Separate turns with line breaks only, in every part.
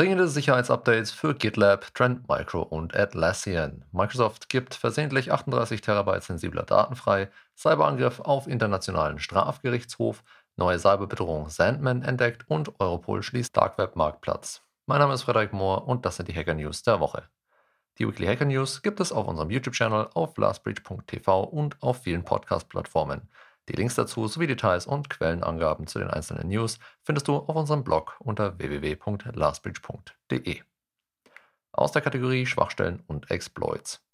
Dringende Sicherheitsupdates für GitLab, Trend Micro und Atlassian. Microsoft gibt versehentlich 38 Terabyte sensibler Daten frei, Cyberangriff auf internationalen Strafgerichtshof, neue Cyberbedrohung Sandman entdeckt und Europol schließt Dark Web Marktplatz. Mein Name ist Frederik Mohr und das sind die Hacker News der Woche. Die Weekly Hacker News gibt es auf unserem YouTube-Channel, auf lastbreach.tv und auf vielen Podcast-Plattformen. Die Links dazu sowie Details und Quellenangaben zu den einzelnen News findest du auf unserem Blog unter www.lastbridge.de. Aus der Kategorie Schwachstellen und Exploits.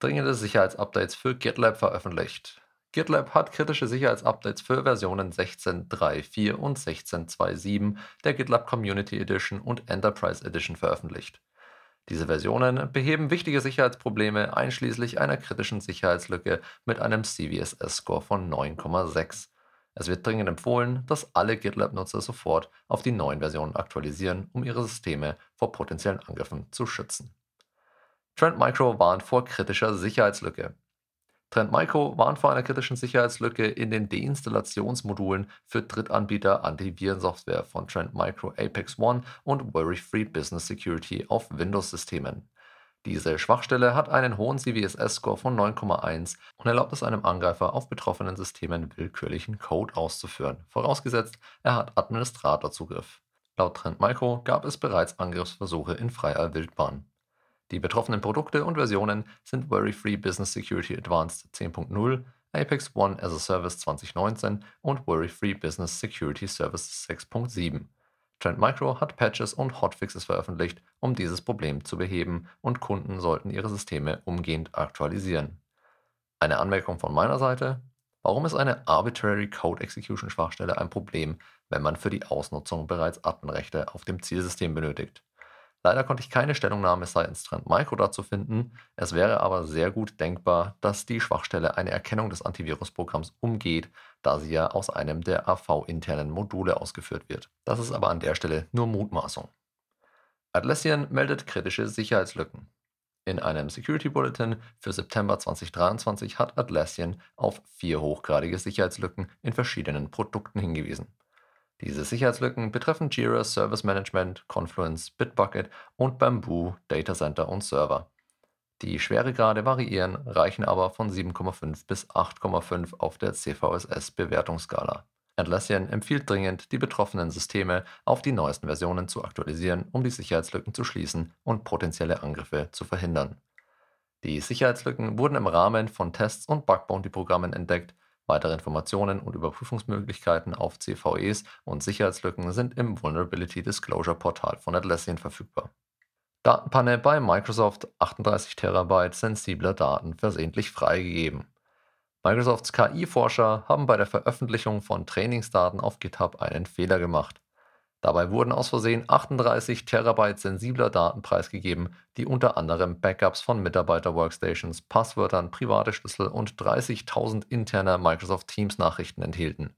Dringende Sicherheitsupdates für GitLab veröffentlicht. GitLab hat kritische Sicherheitsupdates für Versionen 16.3.4 und 16.2.7 der GitLab Community Edition und Enterprise Edition veröffentlicht. Diese Versionen beheben wichtige Sicherheitsprobleme einschließlich einer kritischen Sicherheitslücke mit einem CVSS-Score von 9,6. Es wird dringend empfohlen, dass alle GitLab-Nutzer sofort auf die neuen Versionen aktualisieren, um ihre Systeme vor potenziellen Angriffen zu schützen. Trend Micro warnt vor kritischer Sicherheitslücke. Trend Micro warnt vor einer kritischen Sicherheitslücke in den Deinstallationsmodulen für Drittanbieter Antivirensoftware von Trend Micro Apex One und Worry-Free Business Security auf Windows-Systemen. Diese Schwachstelle hat einen hohen CVSS-Score von 9,1 und erlaubt es einem Angreifer auf betroffenen Systemen willkürlichen Code auszuführen, vorausgesetzt er hat Administratorzugriff. Laut Trend Micro gab es bereits Angriffsversuche in freier Wildbahn. Die betroffenen Produkte und Versionen sind Worry-Free Business Security Advanced 10.0, Apex One as a Service 2019 und Worry-Free Business Security Service 6.7. Trend Micro hat Patches und Hotfixes veröffentlicht, um dieses Problem zu beheben und Kunden sollten ihre Systeme umgehend aktualisieren. Eine Anmerkung von meiner Seite. Warum ist eine Arbitrary Code Execution Schwachstelle ein Problem, wenn man für die Ausnutzung bereits Adminrechte auf dem Zielsystem benötigt? Leider konnte ich keine Stellungnahme seitens Trend Micro dazu finden. Es wäre aber sehr gut denkbar, dass die Schwachstelle eine Erkennung des Antivirusprogramms umgeht, da sie ja aus einem der AV-internen Module ausgeführt wird. Das ist aber an der Stelle nur Mutmaßung. Atlassian meldet kritische Sicherheitslücken. In einem Security Bulletin für September 2023 hat Atlassian auf vier hochgradige Sicherheitslücken in verschiedenen Produkten hingewiesen. Diese Sicherheitslücken betreffen Jira Service Management, Confluence, Bitbucket und Bamboo Data Center und Server. Die Schweregrade variieren, reichen aber von 7,5 bis 8,5 auf der CVSS-Bewertungsskala. Atlassian empfiehlt dringend, die betroffenen Systeme auf die neuesten Versionen zu aktualisieren, um die Sicherheitslücken zu schließen und potenzielle Angriffe zu verhindern. Die Sicherheitslücken wurden im Rahmen von Tests und Bug-Bounty-Programmen entdeckt Weitere Informationen und Überprüfungsmöglichkeiten auf CVEs und Sicherheitslücken sind im Vulnerability Disclosure Portal von Atlassian verfügbar. Datenpanne bei Microsoft 38 Terabyte sensibler Daten versehentlich freigegeben. Microsofts KI-Forscher haben bei der Veröffentlichung von Trainingsdaten auf GitHub einen Fehler gemacht. Dabei wurden aus Versehen 38 Terabyte sensibler Daten preisgegeben, die unter anderem Backups von Mitarbeiter-Workstations, Passwörtern, private Schlüssel und 30.000 interner Microsoft Teams-Nachrichten enthielten.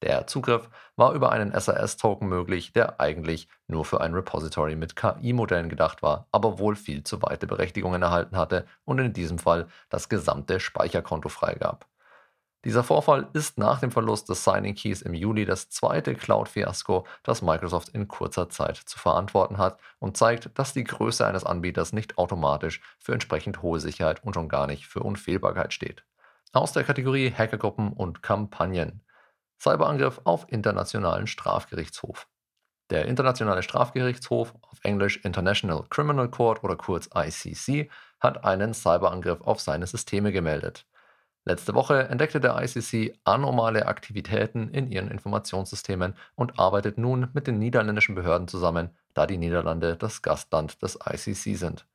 Der Zugriff war über einen SAS-Token möglich, der eigentlich nur für ein Repository mit KI-Modellen gedacht war, aber wohl viel zu weite Berechtigungen erhalten hatte und in diesem Fall das gesamte Speicherkonto freigab. Dieser Vorfall ist nach dem Verlust des Signing Keys im Juli das zweite Cloud-Fiasko, das Microsoft in kurzer Zeit zu verantworten hat und zeigt, dass die Größe eines Anbieters nicht automatisch für entsprechend hohe Sicherheit und schon gar nicht für Unfehlbarkeit steht. Aus der Kategorie Hackergruppen und Kampagnen. Cyberangriff auf Internationalen Strafgerichtshof. Der Internationale Strafgerichtshof, auf Englisch International Criminal Court oder kurz ICC, hat einen Cyberangriff auf seine Systeme gemeldet. Letzte Woche entdeckte der ICC anormale Aktivitäten in ihren Informationssystemen und arbeitet nun mit den niederländischen Behörden zusammen, da die Niederlande das Gastland des ICC sind.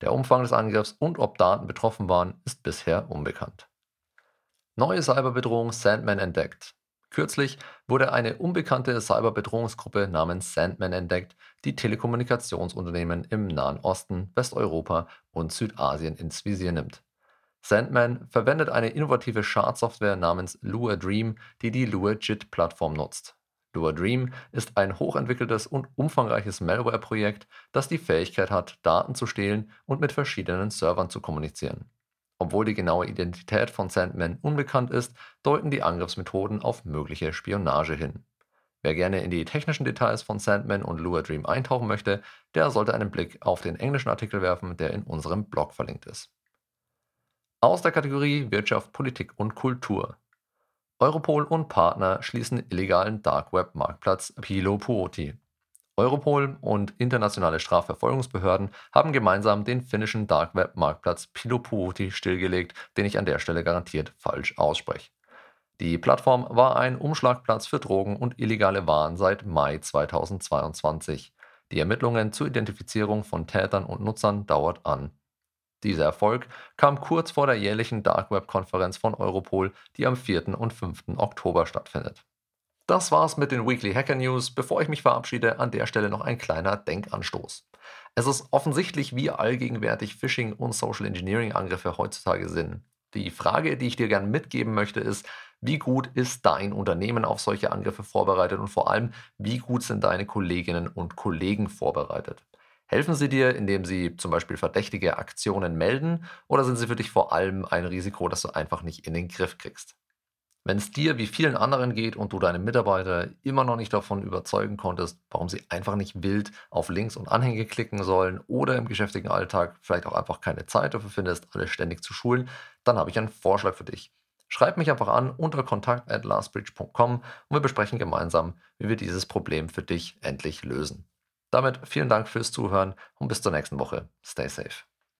Der Umfang des Angriffs und ob Daten betroffen waren, ist bisher unbekannt. Neue Cyberbedrohung Sandman entdeckt. Kürzlich wurde eine unbekannte Cyberbedrohungsgruppe namens Sandman entdeckt, die Telekommunikationsunternehmen im Nahen Osten, Westeuropa und Südasien ins Visier nimmt. Sandman verwendet eine innovative Schadsoftware namens Lua Dream, die die Lua JIT-Plattform nutzt. Lua Dream ist ein hochentwickeltes und umfangreiches Malware-Projekt, das die Fähigkeit hat, Daten zu stehlen und mit verschiedenen Servern zu kommunizieren. Obwohl die genaue Identität von Sandman unbekannt ist, deuten die Angriffsmethoden auf mögliche Spionage hin. Wer gerne in die technischen Details von Sandman und Lua Dream eintauchen möchte, der sollte einen Blick auf den englischen Artikel werfen, der in unserem Blog verlinkt ist. Aus der Kategorie Wirtschaft, Politik und Kultur. Europol und Partner schließen illegalen Dark Web Marktplatz Pilo Puoti. Europol und internationale Strafverfolgungsbehörden haben gemeinsam den finnischen Dark Web Marktplatz Pilopuoti stillgelegt, den ich an der Stelle garantiert falsch ausspreche. Die Plattform war ein Umschlagplatz für Drogen und illegale Waren seit Mai 2022. Die Ermittlungen zur Identifizierung von Tätern und Nutzern dauert an. Dieser Erfolg kam kurz vor der jährlichen Dark Web Konferenz von Europol, die am 4. und 5. Oktober stattfindet. Das war's mit den Weekly Hacker News. Bevor ich mich verabschiede, an der Stelle noch ein kleiner Denkanstoß. Es ist offensichtlich, wie allgegenwärtig Phishing und Social Engineering Angriffe heutzutage sind. Die Frage, die ich dir gerne mitgeben möchte, ist, wie gut ist dein Unternehmen auf solche Angriffe vorbereitet und vor allem, wie gut sind deine Kolleginnen und Kollegen vorbereitet? Helfen sie dir, indem sie zum Beispiel verdächtige Aktionen melden oder sind sie für dich vor allem ein Risiko, das du einfach nicht in den Griff kriegst? Wenn es dir wie vielen anderen geht und du deine Mitarbeiter immer noch nicht davon überzeugen konntest, warum sie einfach nicht wild auf Links und Anhänge klicken sollen oder im geschäftigen Alltag vielleicht auch einfach keine Zeit dafür findest, alles ständig zu schulen, dann habe ich einen Vorschlag für dich. Schreib mich einfach an unter kontakt at lastbridge.com und wir besprechen gemeinsam, wie wir dieses Problem für dich endlich lösen. Damit vielen Dank fürs Zuhören und bis zur nächsten Woche. Stay safe.